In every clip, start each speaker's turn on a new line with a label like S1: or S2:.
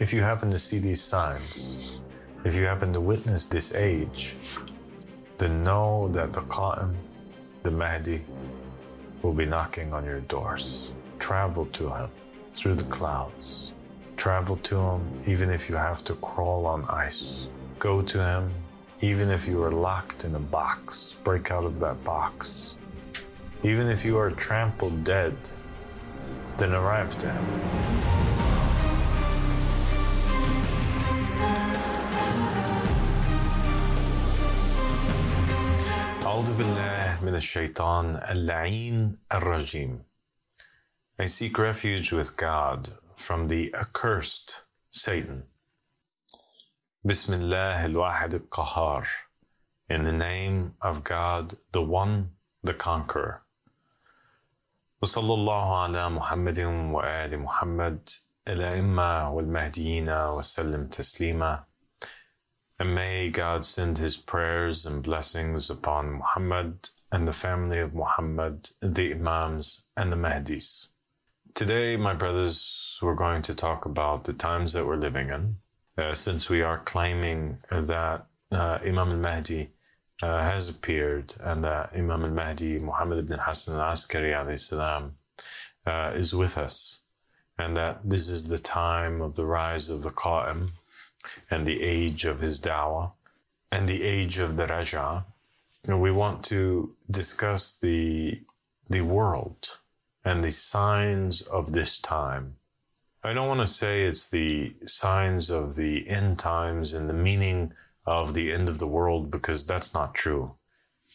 S1: if you happen to see these signs, if you happen to witness this age, then know that the Qa'im, the Mahdi, will be knocking on your doors. Travel to him through the clouds. Travel to him even if you have to crawl on ice. Go to him even if you are locked in a box. Break out of that box. Even if you are trampled dead, then arrive to him. أعوذ بالله من الشيطان اللعين الرجيم. I seek refuge with God from the accursed Satan. بسم الله الواحد القهار. In the name of God, the One, the Conqueror. وصلى الله على محمد وآل محمد الأئمة والمهديين وسلم تسليما. And may God send his prayers and blessings upon Muhammad and the family of Muhammad, the Imams and the Mahdis. Today, my brothers, we're going to talk about the times that we're living in. Uh, since we are claiming that uh, Imam al-Mahdi uh, has appeared and that Imam al-Mahdi, Muhammad ibn Hassan al-Askari salam, uh, is with us and that this is the time of the rise of the Qa'im, and the age of his dawah and the age of the Raja. And we want to discuss the, the world and the signs of this time. I don't want to say it's the signs of the end times and the meaning of the end of the world because that's not true.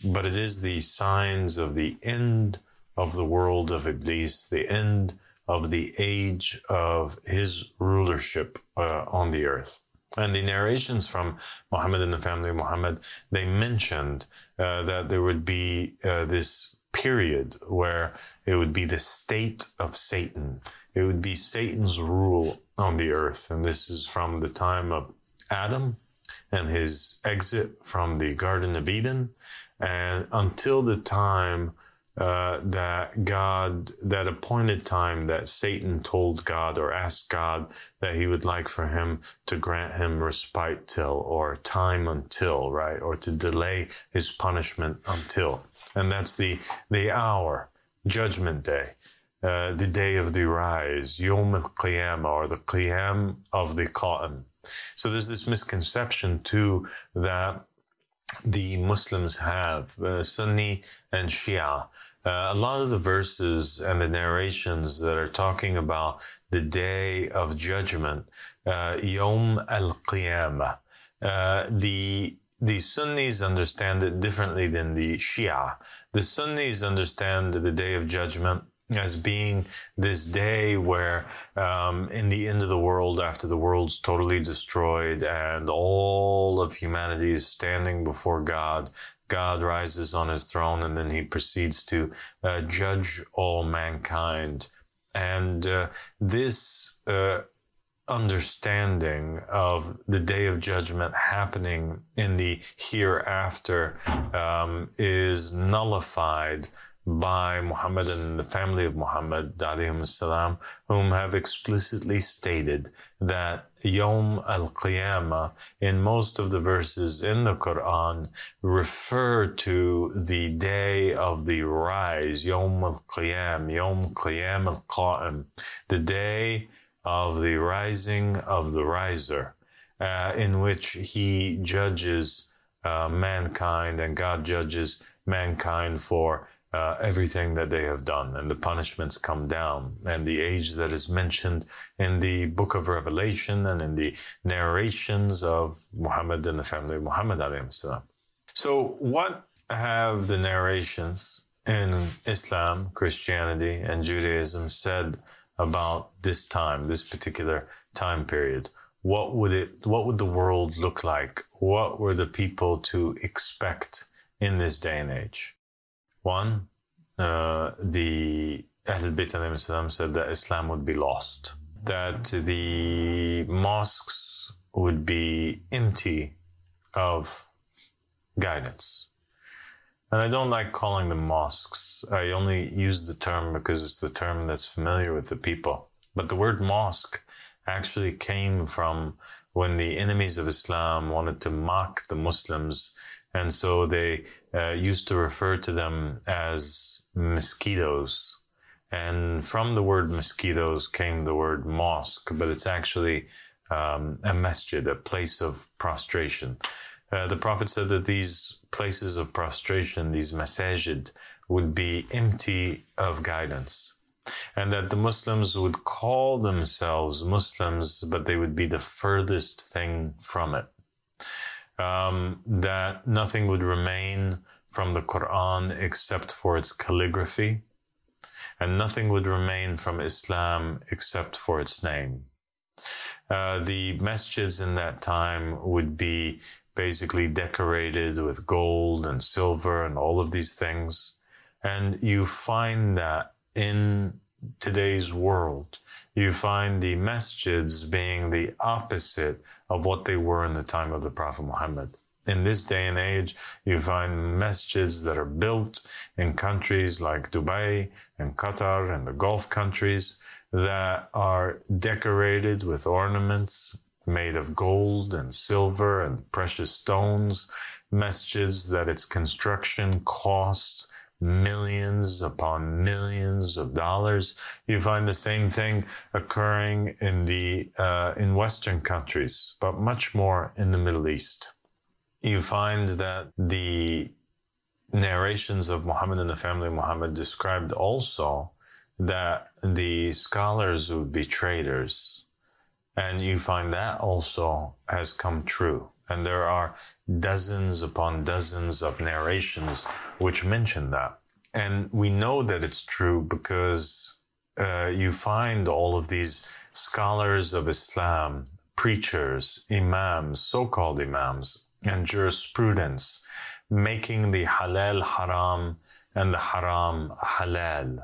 S1: But it is the signs of the end of the world of Iblis, the end of the age of his rulership uh, on the earth. And the narrations from Muhammad and the family of Muhammad, they mentioned uh, that there would be uh, this period where it would be the state of Satan. It would be Satan's rule on the earth. And this is from the time of Adam and his exit from the Garden of Eden and until the time uh, that God, that appointed time that Satan told God or asked God that he would like for him to grant him respite till or time until, right? Or to delay his punishment until. And that's the, the hour, judgment day. Uh, the day of the rise, Yom al-Qiyamah, or the Qiyam of the Qa'im. So there's this misconception too that the Muslims have, uh, Sunni and Shia. Uh, a lot of the verses and the narrations that are talking about the day of judgment, uh, Yom al Qiyamah, uh, the the Sunnis understand it differently than the Shia. The Sunnis understand the day of judgment as being this day where um, in the end of the world after the world's totally destroyed and all of humanity is standing before god god rises on his throne and then he proceeds to uh, judge all mankind. And uh, this uh, understanding of the day of judgment happening in the hereafter um, is nullified by Muhammad and the family of Muhammad, salam, whom have explicitly stated that Yom al-Qiyamah in most of the verses in the Quran refer to the day of the rise, Yom al-Qiyam, Yom Qiyam al-Qa'im, the day of the rising of the riser, uh, in which he judges uh, mankind and God judges mankind for uh, everything that they have done and the punishments come down and the age that is mentioned in the book of Revelation and in the narrations of Muhammad and the family of Muhammad So what have the narrations in Islam, Christianity and Judaism said about this time, this particular time period? What would it, what would the world look like? What were the people to expect in this day and age? One, uh, the Ahl Bayt said that Islam would be lost, that the mosques would be empty of guidance. And I don't like calling them mosques. I only use the term because it's the term that's familiar with the people. But the word mosque actually came from when the enemies of Islam wanted to mock the Muslims. And so they uh, used to refer to them as mosquitoes. And from the word mosquitoes came the word mosque, but it's actually um, a masjid, a place of prostration. Uh, the Prophet said that these places of prostration, these masajid, would be empty of guidance. And that the Muslims would call themselves Muslims, but they would be the furthest thing from it. Um, that nothing would remain from the Quran except for its calligraphy, and nothing would remain from Islam except for its name. Uh, the masjids in that time would be basically decorated with gold and silver and all of these things. And you find that in today's world, you find the masjids being the opposite of what they were in the time of the Prophet Muhammad. In this day and age, you find masjids that are built in countries like Dubai and Qatar and the Gulf countries that are decorated with ornaments made of gold and silver and precious stones, masjids that its construction costs millions upon millions of dollars. You find the same thing occurring in the uh, in Western countries, but much more in the Middle East. You find that the narrations of Muhammad and the family of Muhammad described also that the scholars would be traitors and you find that also has come true. And there are dozens upon dozens of narrations which mention that. And we know that it's true because uh, you find all of these scholars of Islam, preachers, imams, so called imams, and jurisprudence making the halal haram and the haram halal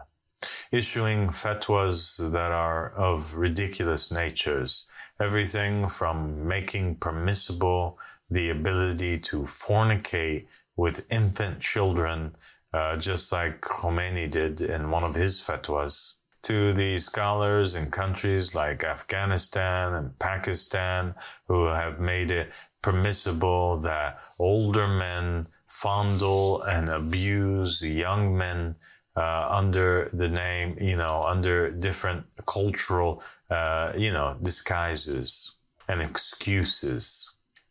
S1: issuing fatwas that are of ridiculous natures. Everything from making permissible the ability to fornicate with infant children, uh, just like Khomeini did in one of his fatwas, to the scholars in countries like Afghanistan and Pakistan who have made it permissible that older men fondle and abuse young men uh, under the name, you know, under different cultural, uh, you know, disguises and excuses.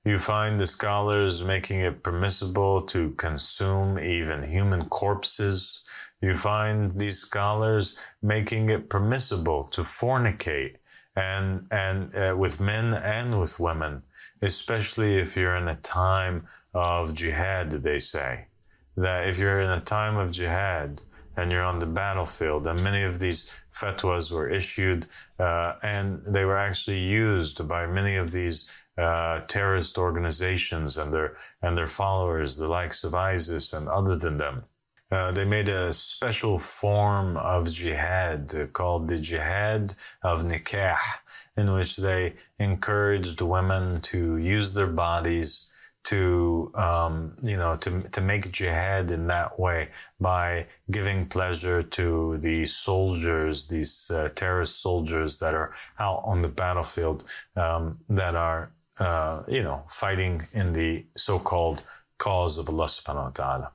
S1: You find the scholars making it permissible to consume even human corpses. You find these scholars making it permissible to fornicate and and uh, with men and with women, especially if you're in a time of jihad. They say that if you're in a time of jihad, and you're on the battlefield. And many of these fatwas were issued uh, and they were actually used by many of these uh, terrorist organizations and their and their followers, the likes of ISIS and other than them. Uh, they made a special form of jihad called the jihad of nikah, in which they encouraged women to use their bodies to um, you know to to make jihad in that way by giving pleasure to the soldiers, these uh, terrorist soldiers that are out on the battlefield um, that are uh, you know fighting in the so-called cause of Allah Subhanahu wa Taala.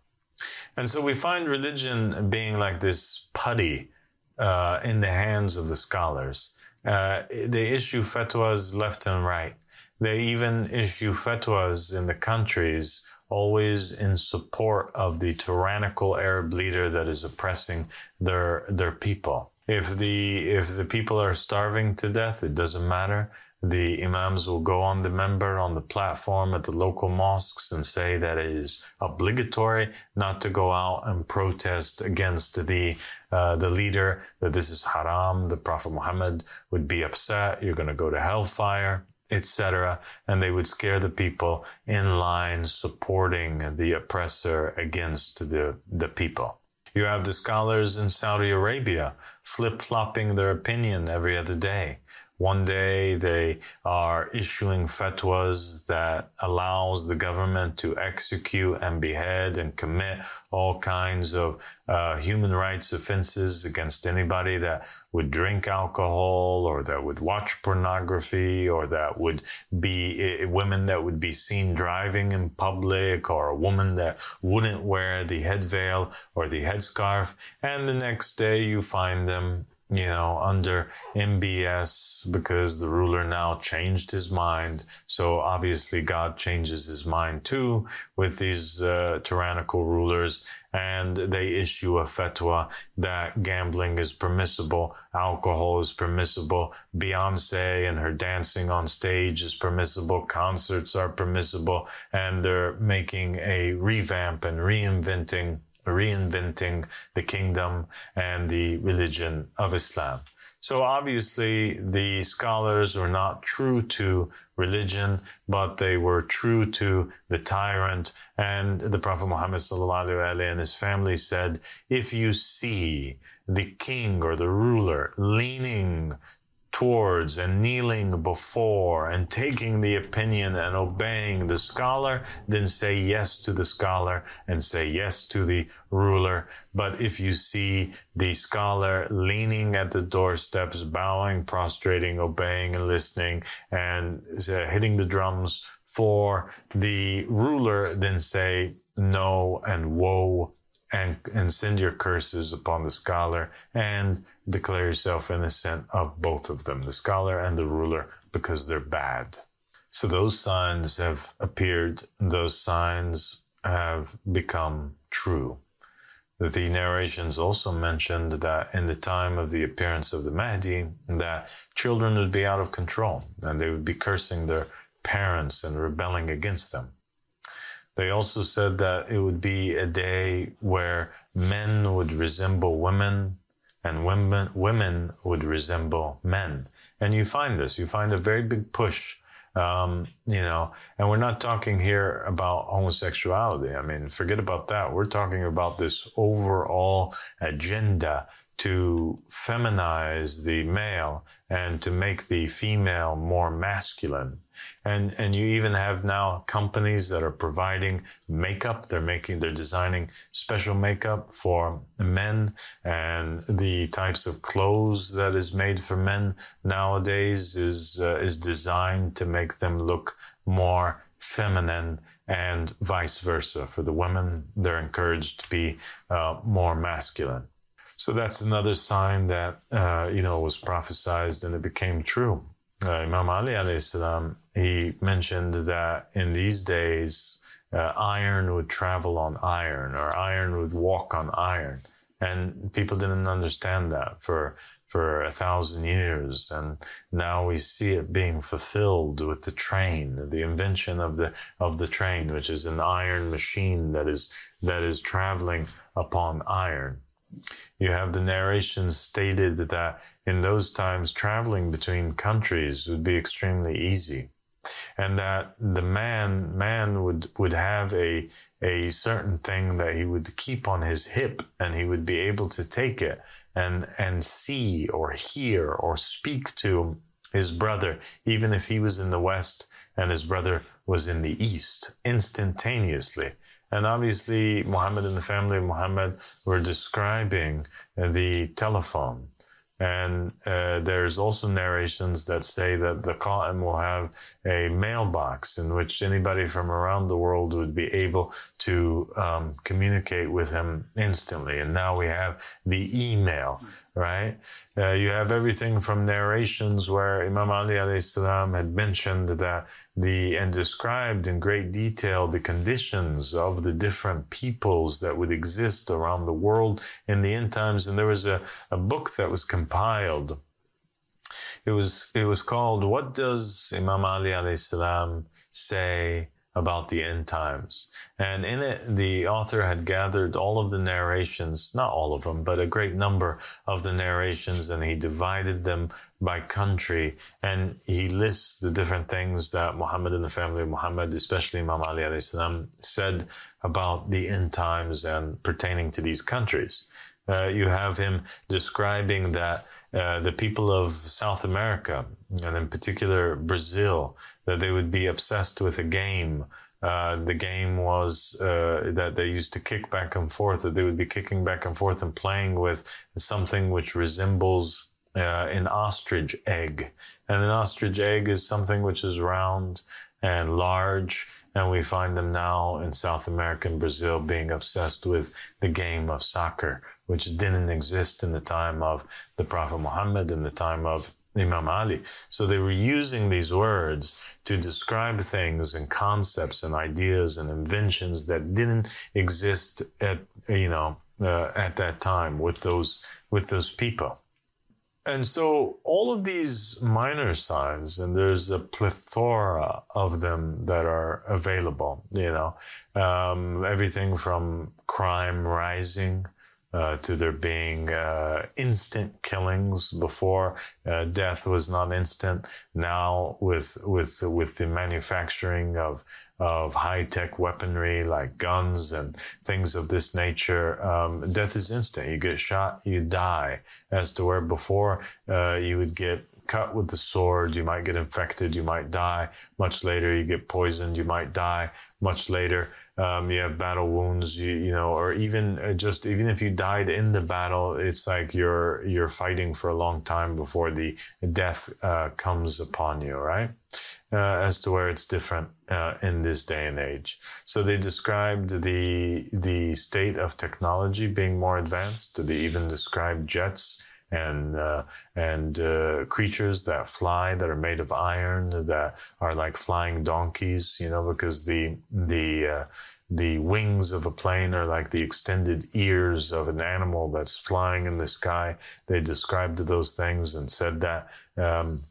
S1: And so we find religion being like this putty uh, in the hands of the scholars. Uh, they issue fatwas left and right they even issue fatwas in the countries always in support of the tyrannical Arab leader that is oppressing their their people. If the if the people are starving to death, it doesn't matter. The imams will go on the minbar on the platform at the local mosques and say that it is obligatory not to go out and protest against the uh, the leader. That this is haram. The Prophet Muhammad would be upset. You're going to go to hellfire etc. And they would scare the people in line supporting the oppressor against the, the people. You have the scholars in Saudi Arabia flip flopping their opinion every other day, One day they are issuing fatwas that allows the government to execute and behead and commit all kinds of uh, human rights offenses against anybody that would drink alcohol or that would watch pornography or that would be uh, women that would be seen driving in public or a woman that wouldn't wear the head veil or the headscarf. And the next day you find them you know, under MBS because the ruler now changed his mind. So obviously God changes his mind too with these uh, tyrannical rulers and they issue a fatwa that gambling is permissible, alcohol is permissible, Beyonce and her dancing on stage is permissible, concerts are permissible, and they're making a revamp and reinventing reinventing the kingdom and the religion of Islam. So obviously the scholars were not true to religion, but they were true to the tyrant. And the Prophet Muhammad and his family said, if you see the king or the ruler leaning towards and kneeling before and taking the opinion and obeying the scholar, then say yes to the scholar and say yes to the ruler. But if you see the scholar leaning at the doorsteps, bowing, prostrating, obeying and listening and hitting the drums for the ruler, then say no and woe and, and send your curses upon the scholar and declare yourself innocent of both of them, the scholar and the ruler, because they're bad. So those signs have appeared, those signs have become true. The narrations also mentioned that in the time of the appearance of the Mahdi, that children would be out of control and they would be cursing their parents and rebelling against them. They also said that it would be a day where men would resemble women and women, women would resemble men. And you find this, you find a very big push, um, you know, and we're not talking here about homosexuality. I mean, forget about that. We're talking about this overall agenda to feminize the male and to make the female more masculine. And, and you even have now companies that are providing makeup. They're making, they're designing special makeup for men and the types of clothes that is made for men nowadays is, uh, is designed to make them look more feminine and vice versa. For the women, they're encouraged to be uh, more masculine. So that's another sign that, uh, you know, was prophesied and it became true. Uh, Imam Ali salam, he mentioned that in these days, uh, iron would travel on iron or iron would walk on iron. And people didn't understand that for, for a thousand years. And now we see it being fulfilled with the train, the invention of the, of the train, which is an iron machine that is, that is traveling upon iron. You have the narration stated that in those times traveling between countries would be extremely easy and that the man man would would have a a certain thing that he would keep on his hip and he would be able to take it and and see or hear or speak to his brother even if he was in the west and his brother was in the east instantaneously and obviously, Muhammad and the family of Muhammad were describing the telephone. And uh, there's also narrations that say that the Qa'im will have a mailbox in which anybody from around the world would be able to um, communicate with him instantly. And now we have the email right? Uh, you have everything from narrations where Imam Ali alayhi salam had mentioned that the and described in great detail the conditions of the different peoples that would exist around the world in the end times. And there was a, a book that was compiled. It was it was called What Does Imam Ali salam say about the end times. And in it, the author had gathered all of the narrations, not all of them, but a great number of the narrations, and he divided them by country. And he lists the different things that Muhammad and the family of Muhammad, especially Imam Ali salam, said about the end times and pertaining to these countries. Uh, you have him describing that uh, the people of South America, and in particular Brazil, that they would be obsessed with a game. Uh, the game was uh, that they used to kick back and forth, that they would be kicking back and forth and playing with something which resembles uh, an ostrich egg. And an ostrich egg is something which is round and large. And we find them now in South America and Brazil being obsessed with the game of soccer, which didn't exist in the time of the Prophet Muhammad in the time of Imam Ali. So they were using these words to describe things and concepts and ideas and inventions that didn't exist at, you know, uh, at that time with those, with those people. And so all of these minor signs, and there's a plethora of them that are available, you know, um, everything from crime rising uh, to there being uh, instant killings before uh, death was not instant. Now with with with the manufacturing of of high tech weaponry like guns and things of this nature, um, death is instant. You get shot, you die. As to where before uh, you would get cut with the sword, you might get infected, you might die. Much later, you get poisoned, you might die. Much later um, you have battle wounds, you, you know, or even uh, just even if you died in the battle, it's like you're you're fighting for a long time before the death uh, comes upon you, right? Uh, as to where it's different uh, in this day and age. So they described the the state of technology being more advanced. They even described jets and uh, and uh, creatures that fly that are made of iron that are like flying donkeys, you know, because the the uh, the wings of a plane are like the extended ears of an animal that's flying in the sky. They described those things and said that. Um,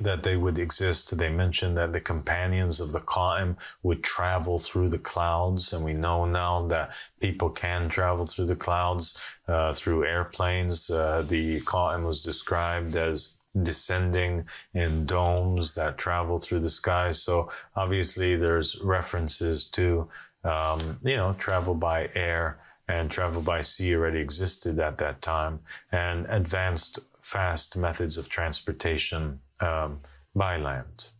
S1: that they would exist. They mentioned that the companions of the Qa'im would travel through the clouds. And we know now that people can travel through the clouds uh, through airplanes. Uh, the Qa'im was described as descending in domes that travel through the sky. So obviously there's references to, um, you know, travel by air and travel by sea already existed at that time and advanced fast methods of transportation um, by land.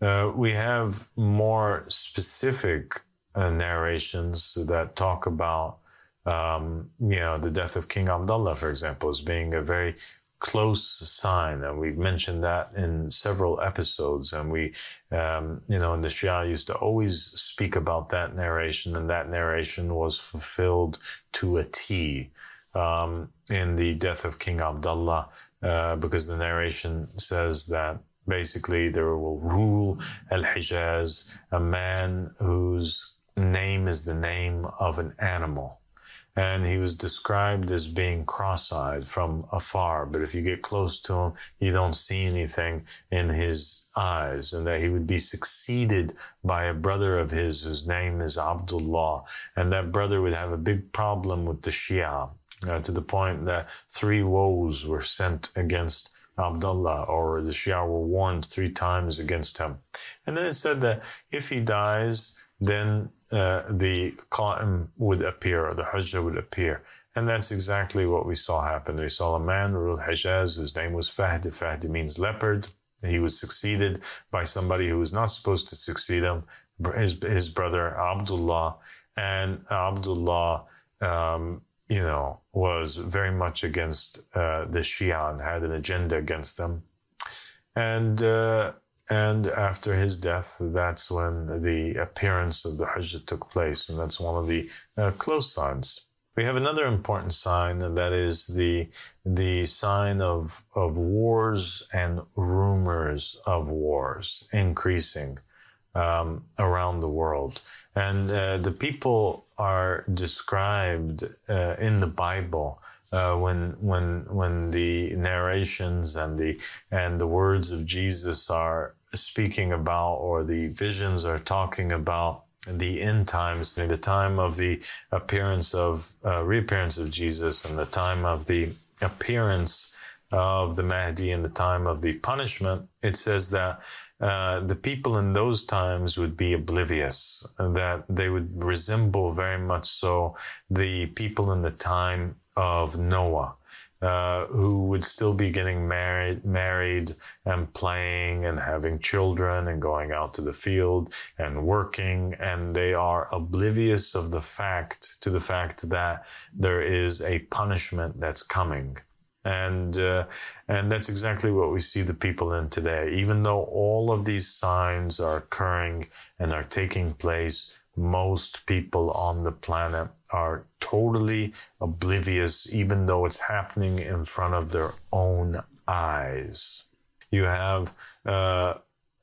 S1: Uh, we have more specific uh, narrations that talk about, um, you know, the death of King Abdullah, for example, as being a very close sign. And we've mentioned that in several episodes. And we, um, you know, in the Shia used to always speak about that narration, and that narration was fulfilled to a T um, in the death of King Abdullah uh, because the narration says that basically there will rule Al Hijaz a man whose name is the name of an animal. And he was described as being cross eyed from afar. But if you get close to him, you don't see anything in his eyes. And that he would be succeeded by a brother of his whose name is Abdullah. And that brother would have a big problem with the Shia uh, to the point that three woes were sent against Abdullah, or the Shia were warned three times against him. And then it said that if he dies, then uh, the Qa'im would appear, or the Hujjah would appear. And that's exactly what we saw happen. We saw a man, ruled Hijaz, whose name was Fahd. Fahd means leopard. He was succeeded by somebody who was not supposed to succeed him, his, his brother Abdullah. And Abdullah um, you know, was very much against uh, the Shia and had an agenda against them. And uh, and after his death, that's when the appearance of the Hujjah took place, and that's one of the uh, close signs. We have another important sign, and that is the the sign of of wars and rumors of wars increasing um, around the world. And uh, the people are described uh, in the Bible uh, when when when the narrations and the and the words of Jesus are speaking about, or the visions are talking about the end times, the time of the appearance of uh, reappearance of Jesus, and the time of the appearance of the Mahdi and the time of the punishment, it says that uh, the people in those times would be oblivious, that they would resemble very much so the people in the time of Noah. Uh, who would still be getting married, married and playing and having children and going out to the field and working, and they are oblivious of the fact to the fact that there is a punishment that's coming and uh, and that's exactly what we see the people in today. Even though all of these signs are occurring and are taking place, most people on the planet are totally oblivious, even though it's happening in front of their own eyes. You have uh,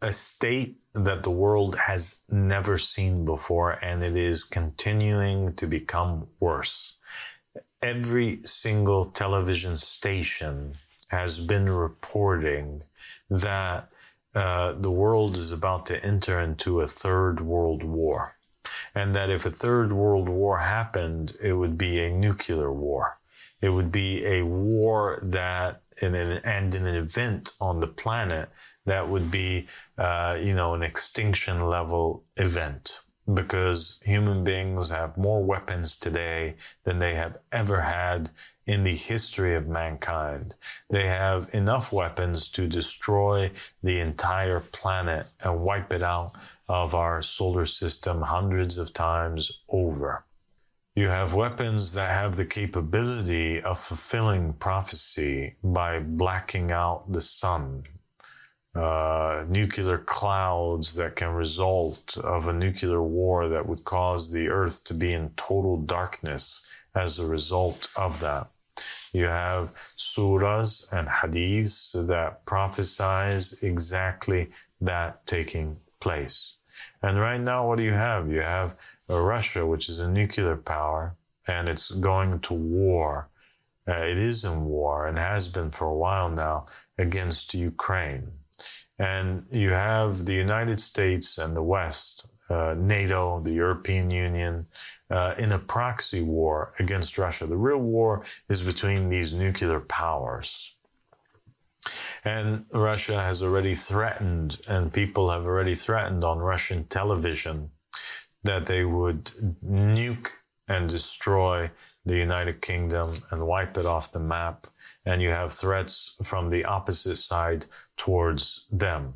S1: a state that the world has never seen before, and it is continuing to become worse every single television station has been reporting that uh, the world is about to enter into a third world war. And that if a third world war happened, it would be a nuclear war. It would be a war that, in an, and in an event on the planet that would be, uh, you know, an extinction level event because human beings have more weapons today than they have ever had in the history of mankind. They have enough weapons to destroy the entire planet and wipe it out of our solar system hundreds of times over. You have weapons that have the capability of fulfilling prophecy by blacking out the sun, uh, nuclear clouds that can result of a nuclear war that would cause the earth to be in total darkness as a result of that. You have surahs and hadiths that prophesize exactly that taking place. And right now, what do you have? You have Russia, which is a nuclear power, and it's going to war. Uh, it is in war and has been for a while now against Ukraine. And you have the United States and the West, uh, NATO, the European Union, uh, in a proxy war against Russia. The real war is between these nuclear powers. And Russia has already threatened, and people have already threatened on Russian television that they would nuke and destroy the United Kingdom and wipe it off the map. And you have threats from the opposite side towards them.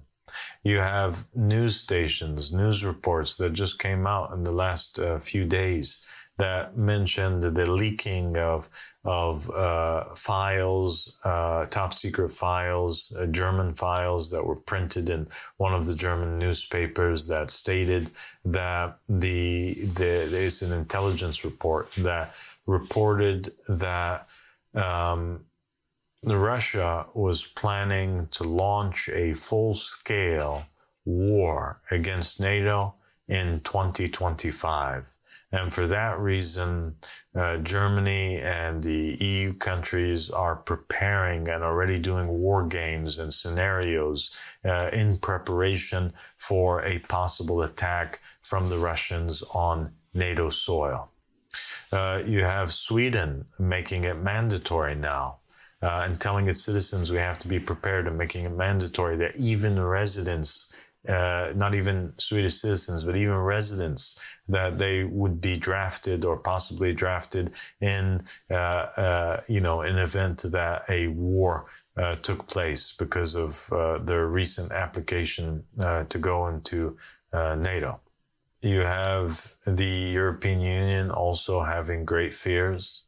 S1: You have news stations, news reports that just came out in the last uh, few days that mentioned the leaking of of uh, files, uh, top secret files, uh, German files that were printed in one of the German newspapers that stated that the, the there's an intelligence report that reported that um, Russia was planning to launch a full scale war against NATO in 2025. And for that reason, uh, Germany and the EU countries are preparing and already doing war games and scenarios uh, in preparation for a possible attack from the Russians on NATO soil. Uh, you have Sweden making it mandatory now uh, and telling its citizens we have to be prepared and making it mandatory that even residents, uh, not even Swedish citizens, but even residents, that they would be drafted or possibly drafted in, uh, uh you know, an event that a war uh, took place because of uh, their recent application to go into NATO. You have the European Union also having great fears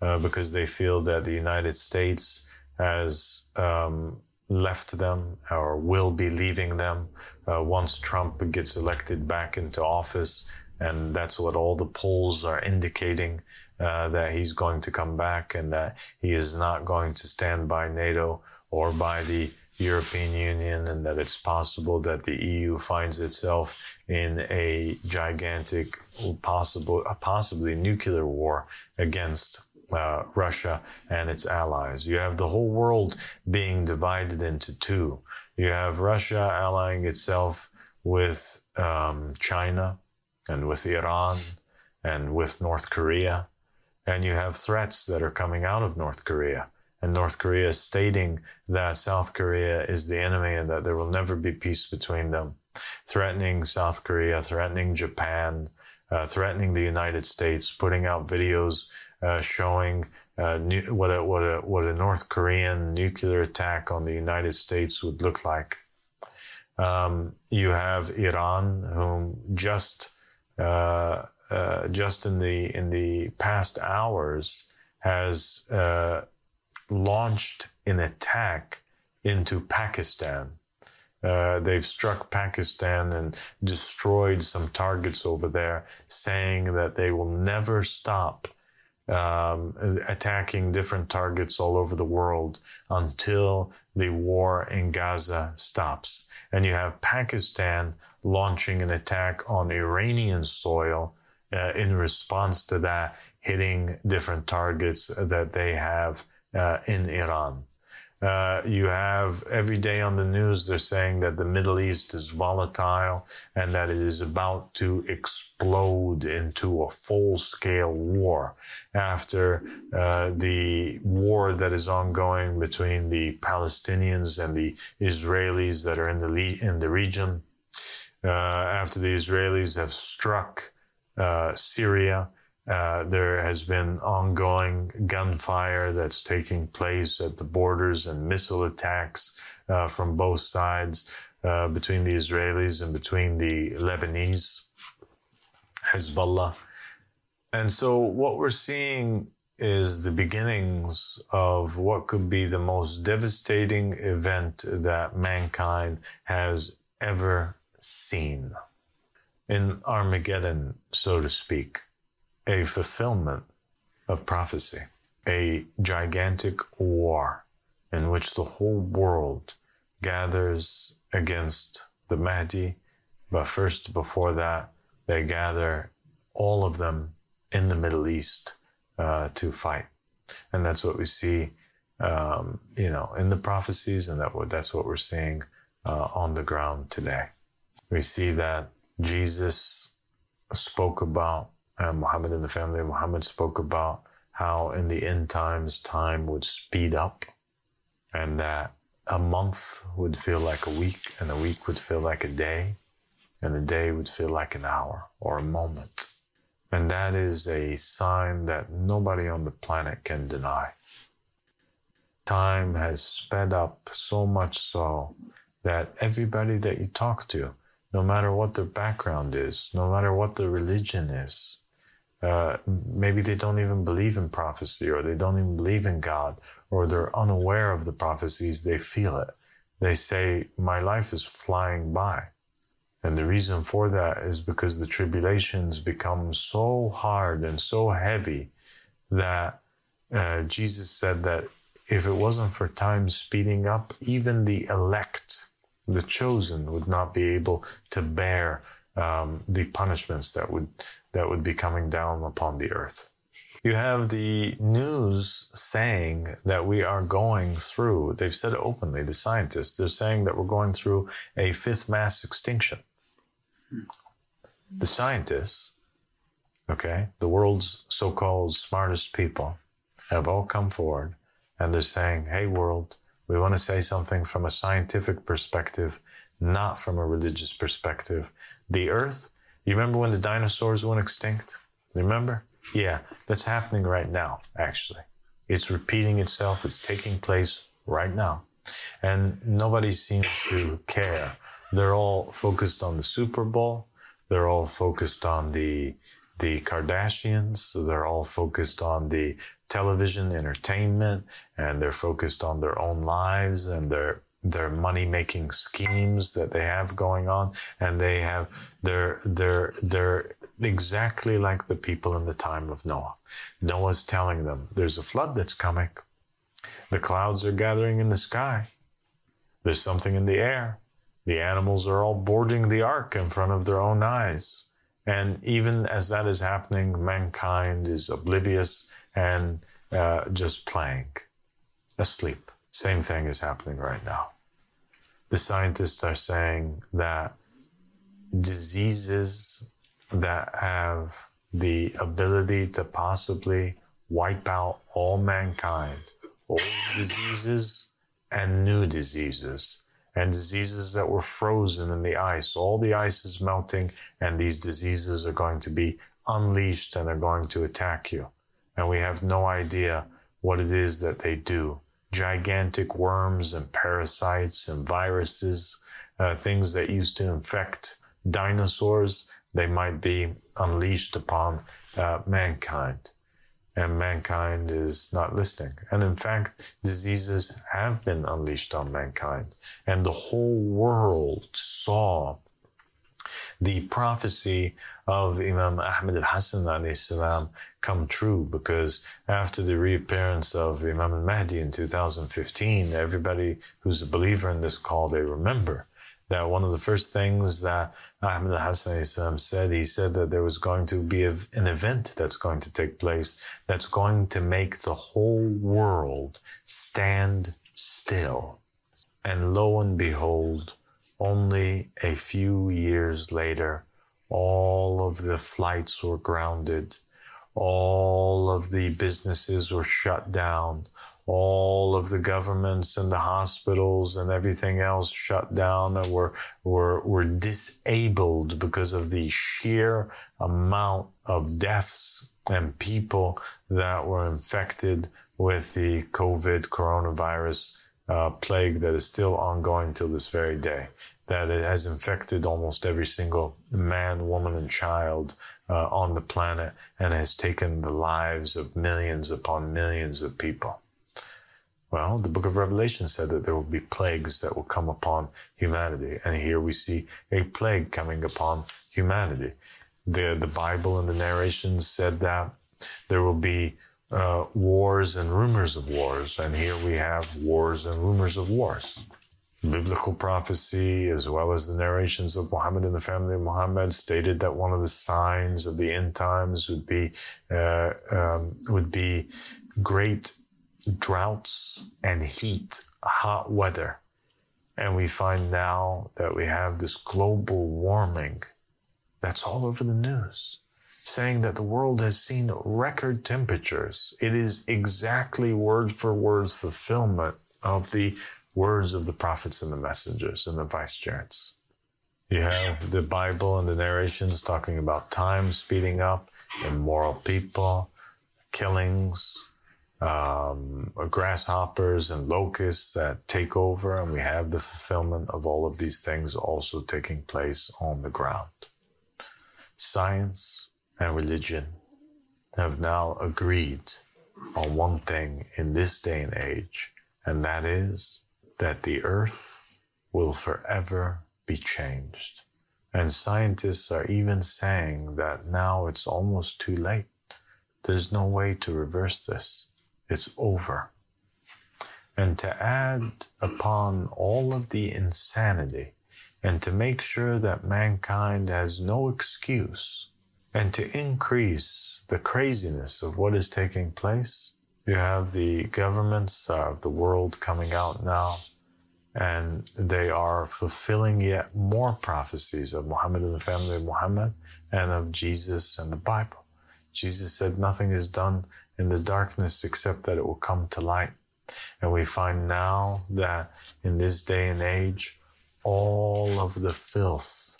S1: uh, because they feel that the United States has um, left them or will be leaving them uh, once Trump gets elected back into office. And that's what all the polls are indicating uh, that he's going to come back and that he is not going to stand by NATO or by the European Union and that it's possible that the EU finds itself in a gigantic, possible, possibly nuclear war against uh, Russia and its allies. You have the whole world being divided into two. You have Russia allying itself with um, China and with Iran and with North Korea. And you have threats that are coming out of North Korea and North Korea stating that South Korea is the enemy and that there will never be peace between them, threatening South Korea, threatening Japan, uh, threatening the United States, putting out videos uh, showing uh, new, what, a, what, a, what a North Korean nuclear attack on the United States would look like. Um, you have Iran, whom just uh, uh, just in the in the past hours has uh, launched an attack into Pakistan. Uh, they've struck Pakistan and destroyed some targets over there, saying that they will never stop um, attacking different targets all over the world until the war in Gaza stops. And you have Pakistan launching an attack on Iranian soil uh, in response to that, hitting different targets that they have uh, in Iran. Uh, you have every day on the news, they're saying that the Middle East is volatile and that it is about to explode into a full scale war after uh, the war that is ongoing between the Palestinians and the Israelis that are in the, le- in the region. Uh, after the Israelis have struck uh, Syria uh, there has been ongoing gunfire that's taking place at the borders and missile attacks uh, from both sides uh, between the Israelis and between the Lebanese, Hezbollah. And so what we're seeing is the beginnings of what could be the most devastating event that mankind has ever seen. In Armageddon, so to speak a fulfillment of prophecy, a gigantic war in which the whole world gathers against the Mahdi. But first, before that, they gather all of them in the Middle East uh, to fight. And that's what we see, um, you know, in the prophecies, and that that's what we're seeing uh, on the ground today. We see that Jesus spoke about uh, Muhammad and the family of Muhammad spoke about how in the end times time would speed up and that a month would feel like a week and a week would feel like a day and a day would feel like an hour or a moment. And that is a sign that nobody on the planet can deny. Time has sped up so much so that everybody that you talk to, no matter what their background is, no matter what their religion is, uh, maybe they don't even believe in prophecy or they don't even believe in God or they're unaware of the prophecies. They feel it. They say, My life is flying by. And the reason for that is because the tribulations become so hard and so heavy that uh, Jesus said that if it wasn't for time speeding up, even the elect, the chosen, would not be able to bear um, the punishments that would that would be coming down upon the earth. You have the news saying that we are going through, they've said it openly, the scientists, they're saying that we're going through a fifth mass extinction. The scientists, okay, the world's so called smartest people have all come forward and they're saying, hey, world, we want to say something from a scientific perspective, not from a religious perspective. The earth you remember when the dinosaurs went extinct? Remember? Yeah, that's happening right now, actually. It's repeating itself, it's taking place right now. And nobody seems to care. They're all focused on the Super Bowl. They're all focused on the the Kardashians. They're all focused on the television entertainment and they're focused on their own lives and their their money making schemes that they have going on and they have they're they're they're exactly like the people in the time of Noah. Noah's telling them there's a flood that's coming. The clouds are gathering in the sky. There's something in the air. The animals are all boarding the ark in front of their own eyes. And even as that is happening, mankind is oblivious and uh, just playing, asleep. Same thing is happening right now the scientists are saying that diseases that have the ability to possibly wipe out all mankind old diseases and new diseases, and diseases that were frozen in the ice. All the ice is melting, and these diseases are going to be unleashed and are going to attack you. And we have no idea what it is that they do. Gigantic worms and parasites and viruses, uh, things that used to infect dinosaurs, they might be unleashed upon uh, mankind and mankind is not listening. And in fact, diseases have been unleashed on mankind, and the whole world saw the prophecy of Imam Ahmed al-Hassan salam come true because after the reappearance of Imam al-Mahdi in 2015, everybody who's a believer in this call, they remember that one of the first things that Ahmed al Hassan said, he said that there was going to be an event that's going to take place that's going to make the whole world stand still. And lo and behold, only a few years later, all of the flights were grounded. All of the businesses were shut down all of the governments and the hospitals and everything else shut down and were, were, were disabled because of the sheer amount of deaths and people that were infected with the COVID coronavirus uh, plague that is still ongoing till this very day. That it has infected almost every single man, woman, and child uh, on the planet and has taken the lives of millions upon millions of people. Well, the book of Revelation said that there will be plagues that will come upon humanity. And here we see a plague coming upon humanity. The, the Bible and the narrations said that there will be uh, wars and rumors of wars. And here we have wars and rumors of wars. Biblical prophecy, as well as the narrations of Muhammad and the family of Muhammad, stated that one of the signs of the end times would be uh, um, would be great droughts and heat, hot weather. And we find now that we have this global warming that's all over the news, saying that the world has seen record temperatures. It is exactly word for word fulfillment of the words of the prophets and the messengers and the vicegerents. You have the Bible and the narrations talking about time speeding up, immoral people, killings, um, grasshoppers and locusts that take over, and we have the fulfillment of all of these things also taking place on the ground. Science and religion have now agreed on one thing in this day and age, and that is that the earth will forever be changed. And scientists are even saying that now it's almost too late. There's no way to reverse this it's over. And to add upon all of the insanity and to make sure that mankind has no excuse and to increase the craziness of what is taking place, you have the governments of the world coming out now and they are fulfilling yet more prophecies of Muhammad and the family of Muhammad and of Jesus and the Bible. Jesus said nothing is done in the darkness except that it will come to light. And we find now that in this day and age, all of the filth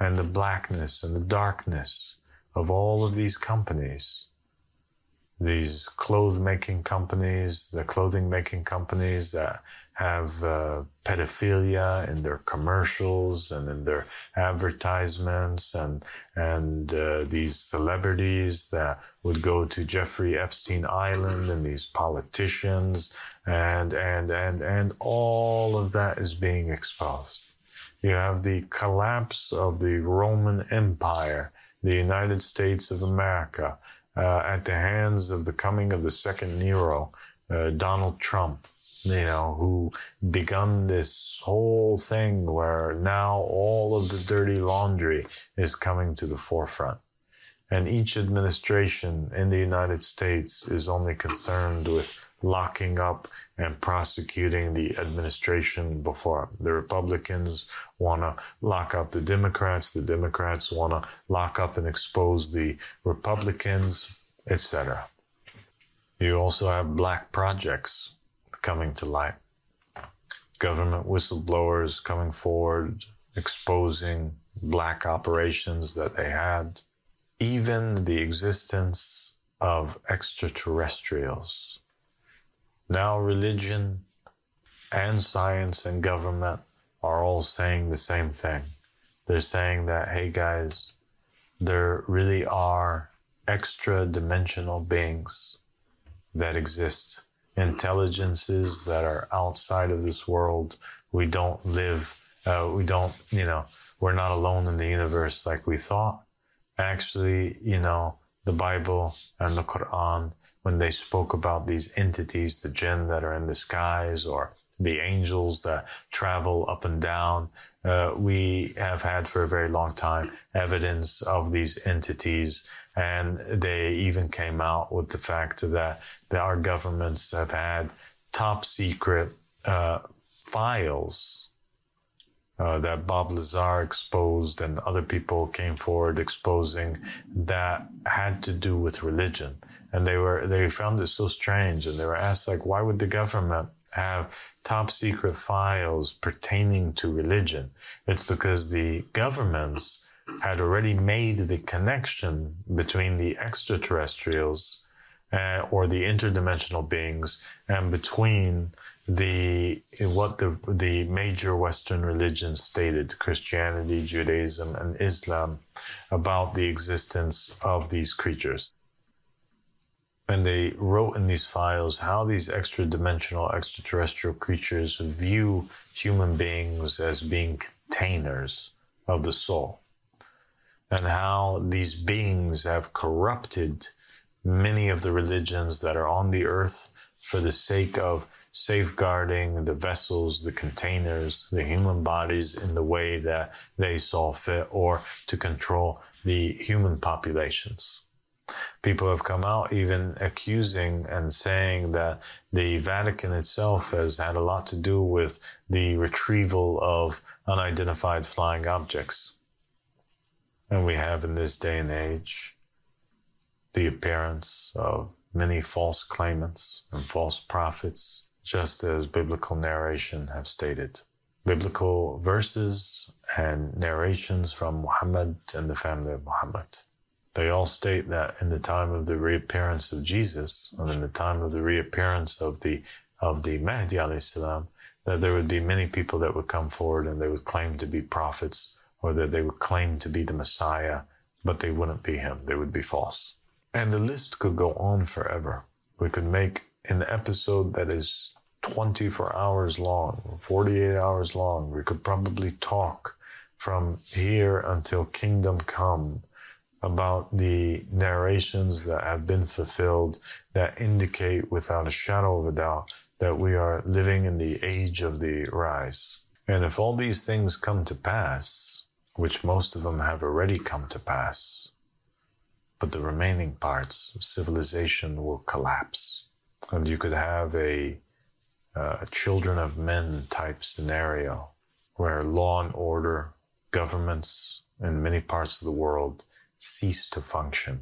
S1: and the blackness and the darkness of all of these companies these clothes making companies, the clothing making companies that have uh, pedophilia in their commercials and in their advertisements, and and uh, these celebrities that would go to Jeffrey Epstein Island, and these politicians, and and and and all of that is being exposed. You have the collapse of the Roman Empire, the United States of America uh, at the hands of the coming of the second Nero, uh, Donald Trump, you know, who begun this whole thing where now all of the dirty laundry is coming to the forefront. And each administration in the United States is only concerned with locking up and prosecuting the administration before. The Republicans want to lock up the Democrats. The Democrats want to lock up and expose the Republicans, etc. You also have black projects coming to light. Government whistleblowers coming forward, exposing black operations that they had. Even the existence of extraterrestrials. Now, religion and science and government are all saying the same thing. They're saying that, hey guys, there really are extra dimensional beings that exist, intelligences that are outside of this world. We don't live, uh, we don't, you know, we're not alone in the universe like we thought. Actually, you know, the Bible and the Quran, when they spoke about these entities, the jinn that are in the skies or the angels that travel up and down. Uh, we have had for a very long time evidence of these entities, and they even came out with the fact that, that our governments have had top secret uh, files uh, that Bob Lazar exposed and other people came forward exposing that had to do with religion. And they were, they found it so strange and they were asked like, why would the government have top secret files pertaining to religion. It's because the governments had already made the connection between the extraterrestrials uh, or the interdimensional beings and between the what the the major Western religions stated, Christianity, Judaism, and Islam, about the existence of these creatures and they wrote in these files how these extra dimensional extraterrestrial creatures view human beings as being containers of the soul and how these beings have corrupted many of the religions that are on the earth for the sake of safeguarding the vessels, the containers, the human bodies in the way that they saw fit or to control the human populations people have come out even accusing and saying that the Vatican itself has had a lot to do with the retrieval of unidentified flying objects. And we have in this day and age the appearance of many false claimants and false prophets, just as biblical narration have stated. Biblical verses and narrations from Muhammad and the family of Muhammad. They all state that in the time of the reappearance of Jesus, and in the time of the reappearance of the of the Mahdi salam, that there would be many people that would come forward and they would claim to be prophets, or that they would claim to be the Messiah, but they wouldn't be him. They would be false. And the list could go on forever. We could make an episode that is 24 hours long, 48 hours long. We could probably talk from here until kingdom come about the narrations that have been fulfilled that indicate without a shadow of a doubt that we are living in the age of the rise. And if all these things come to pass, which most of them have already come to pass, but the remaining parts of civilization will collapse. And you could have a, uh, children of men type scenario where law and order, governments in many parts of the world cease to function.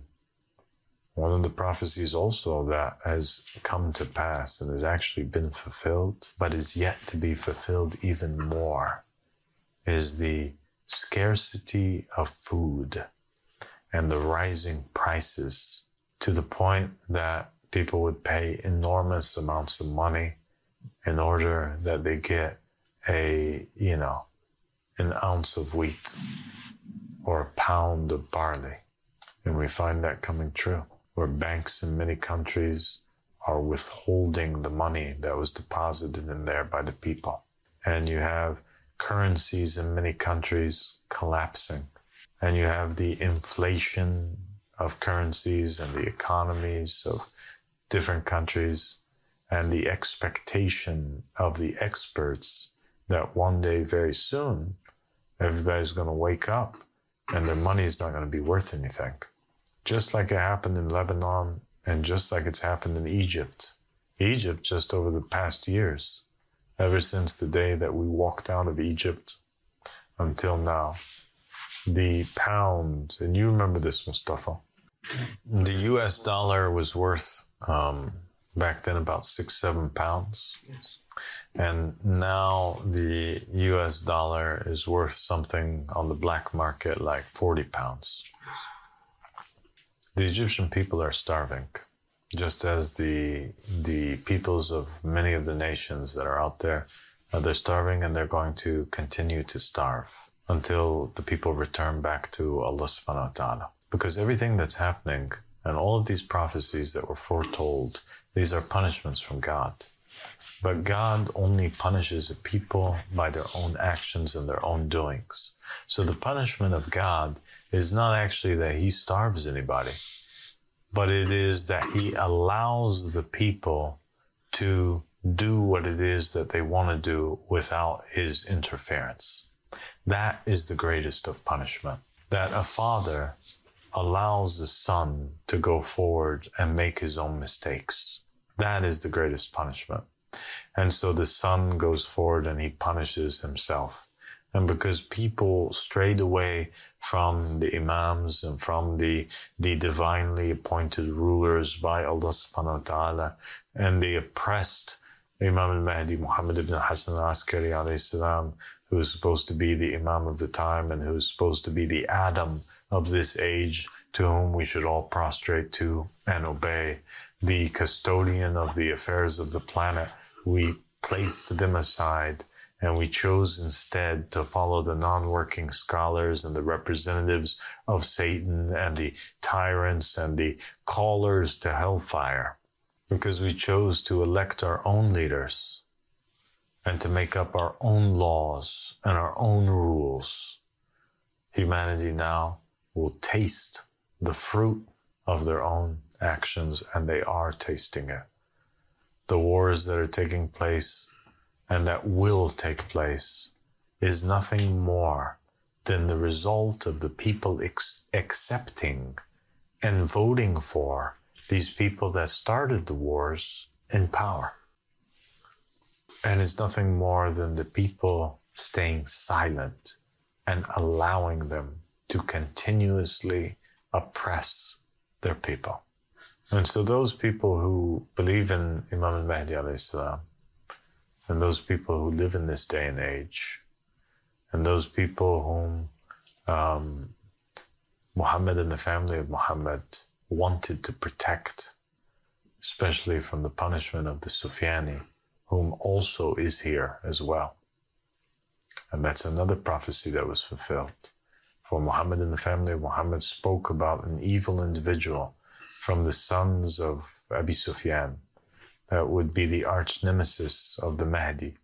S1: One of the prophecies also that has come to pass and has actually been fulfilled, but is yet to be fulfilled even more, is the scarcity of food and the rising prices to the point that people would pay enormous amounts of money in order that they get a, you know, an ounce of wheat or a pound of barley. And we find that coming true, where banks in many countries are withholding the money that was deposited in there by the people. And you have currencies in many countries collapsing. And you have the inflation of currencies and the economies of different countries and the expectation of the experts that one day very soon everybody's going to wake up and their money is not going to be worth anything. Just like it happened in Lebanon and just like it's happened in Egypt. Egypt, just over the past years, ever since the day that we walked out of Egypt until now, the pound, and you remember this, Mustafa, the US dollar was worth um, back then about six, seven pounds.
S2: Yes.
S1: And now the US dollar is worth something on the black market like 40 pounds. The Egyptian people are starving, just as the, the peoples of many of the nations that are out there, uh, they're starving and they're going to continue to starve until the people return back to Allah subhanahu wa ta'ala. Because everything that's happening and all of these prophecies that were foretold, these are punishments from God. But God only punishes a people by their own actions and their own doings. So the punishment of God is not actually that he starves anybody, but it is that he allows the people to do what it is that they want to do without his interference. That is the greatest of punishment. That a father allows the son to go forward and make his own mistakes. That is the greatest punishment. And so the son goes forward and he punishes himself. And because people strayed away from the imams and from the, the divinely appointed rulers by Allah subhanahu wa ta'ala, and they oppressed Imam al-Mahdi, Muhammad ibn Hassan al-Askari alayhi salam, who is supposed to be the imam of the time and who is supposed to be the Adam of this age to whom we should all prostrate to and obey, the custodian of the affairs of the planet, we placed them aside and we chose instead to follow the non-working scholars and the representatives of Satan and the tyrants and the callers to hellfire because we chose to elect our own leaders and to make up our own laws and our own rules. Humanity now will taste the fruit of their own actions and they are tasting it the wars that are taking place and that will take place is nothing more than the result of the people ex- accepting and voting for these people that started the wars in power. And it's nothing more than the people staying silent and allowing them to continuously oppress their people. And so those people who believe in Imam al-Mahdi salam, and those people who live in this day and age, and those people whom um, Muhammad and the family of Muhammad wanted to protect, especially from the punishment of the Sufyani, whom also is here as well. And that's another prophecy that was fulfilled. For Muhammad and the family of Muhammad spoke about an evil individual from the sons of Abi Sufyan that would be the arch nemesis of the Mahdi,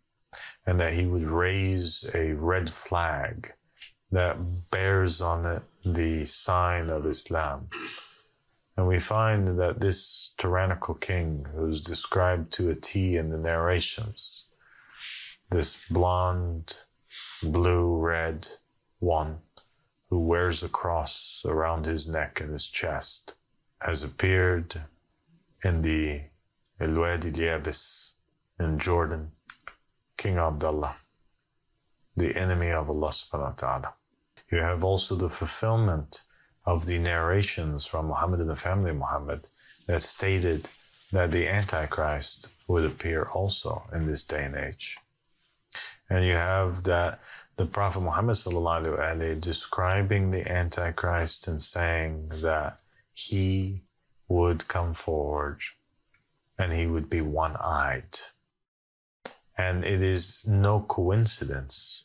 S1: and that he would raise a red flag that bears on it the sign of Islam. And we find that this tyrannical king, who's described to a T in the narrations, this blonde, blue, red one who wears a cross around his neck and his chest, has appeared in the El Wadi Yabis in Jordan, King Abdullah, the enemy of Allah subhanahu wa ta'ala. You have also the fulfillment of the narrations from Muhammad and the family of Muhammad that stated that the Antichrist would appear also in this day and age. And you have that the Prophet Muhammad describing the Antichrist and saying that he would come forward and he would be one eyed. And it is no coincidence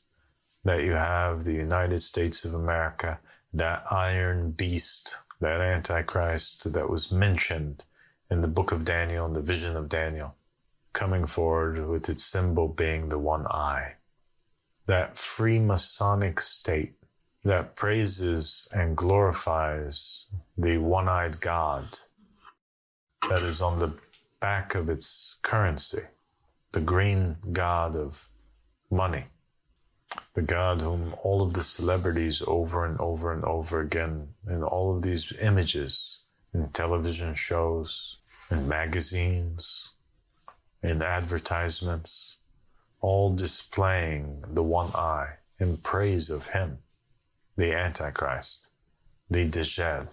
S1: that you have the United States of America, that iron beast, that Antichrist that was mentioned in the book of Daniel, in the vision of Daniel, coming forward with its symbol being the one eye. That Freemasonic state that praises and glorifies the one eyed God that is on the back of its currency, the green God of money, the God whom all of the celebrities over and over and over again in all of these images in television shows, in magazines, in advertisements, all displaying the one eye in praise of Him the Antichrist, the Dajjal.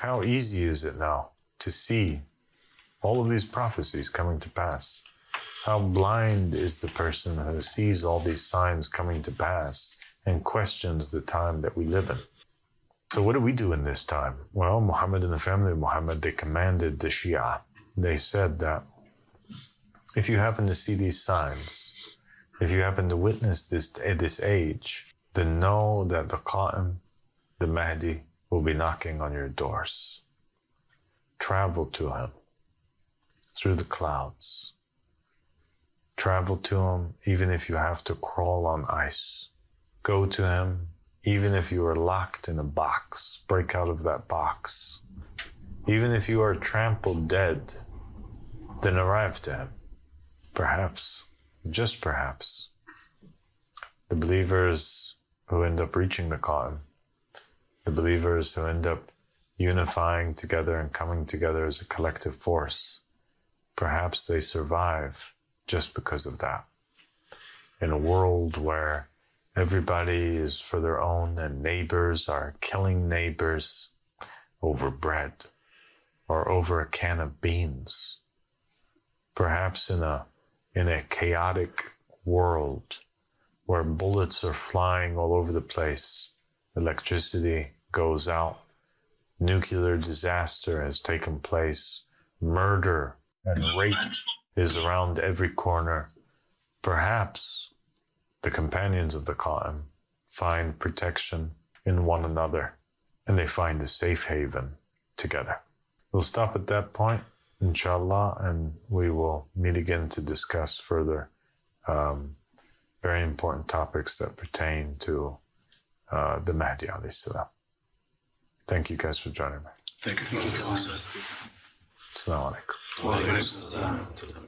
S1: How easy is it now to see all of these prophecies coming to pass? How blind is the person who sees all these signs coming to pass and questions the time that we live in? So, what do we do in this time? Well, Muhammad and the family of Muhammad, they commanded the Shia. They said that if you happen to see these signs, if you happen to witness this this age, then know that the Qa'im, the Mahdi, will be knocking on your doors. Travel to him through the clouds. Travel to him even if you have to crawl on ice. Go to him even if you are locked in a box. Break out of that box. Even if you are trampled dead, then arrive to him. Perhaps, just perhaps, the believers who end up reaching the Qa'im, the believers who end up unifying together and coming together as a collective force, perhaps they survive just because of that. In a world where everybody is for their own and neighbors are killing neighbors over bread or over a can of beans, perhaps in a in a chaotic world where bullets are flying all over the place, electricity goes out, nuclear disaster has taken place, murder and rape is around every corner. Perhaps the companions of the Qa'im find protection in one another and they find a safe haven together. We'll stop at that point, inshallah, and we will meet again to discuss further um, very important topics that pertain to uh, the Mahdi alayhi salam. Thank you guys for joining me.
S2: Thank you. Thank you.
S1: Assalamu alaikum.
S2: Wa alaikum assalam.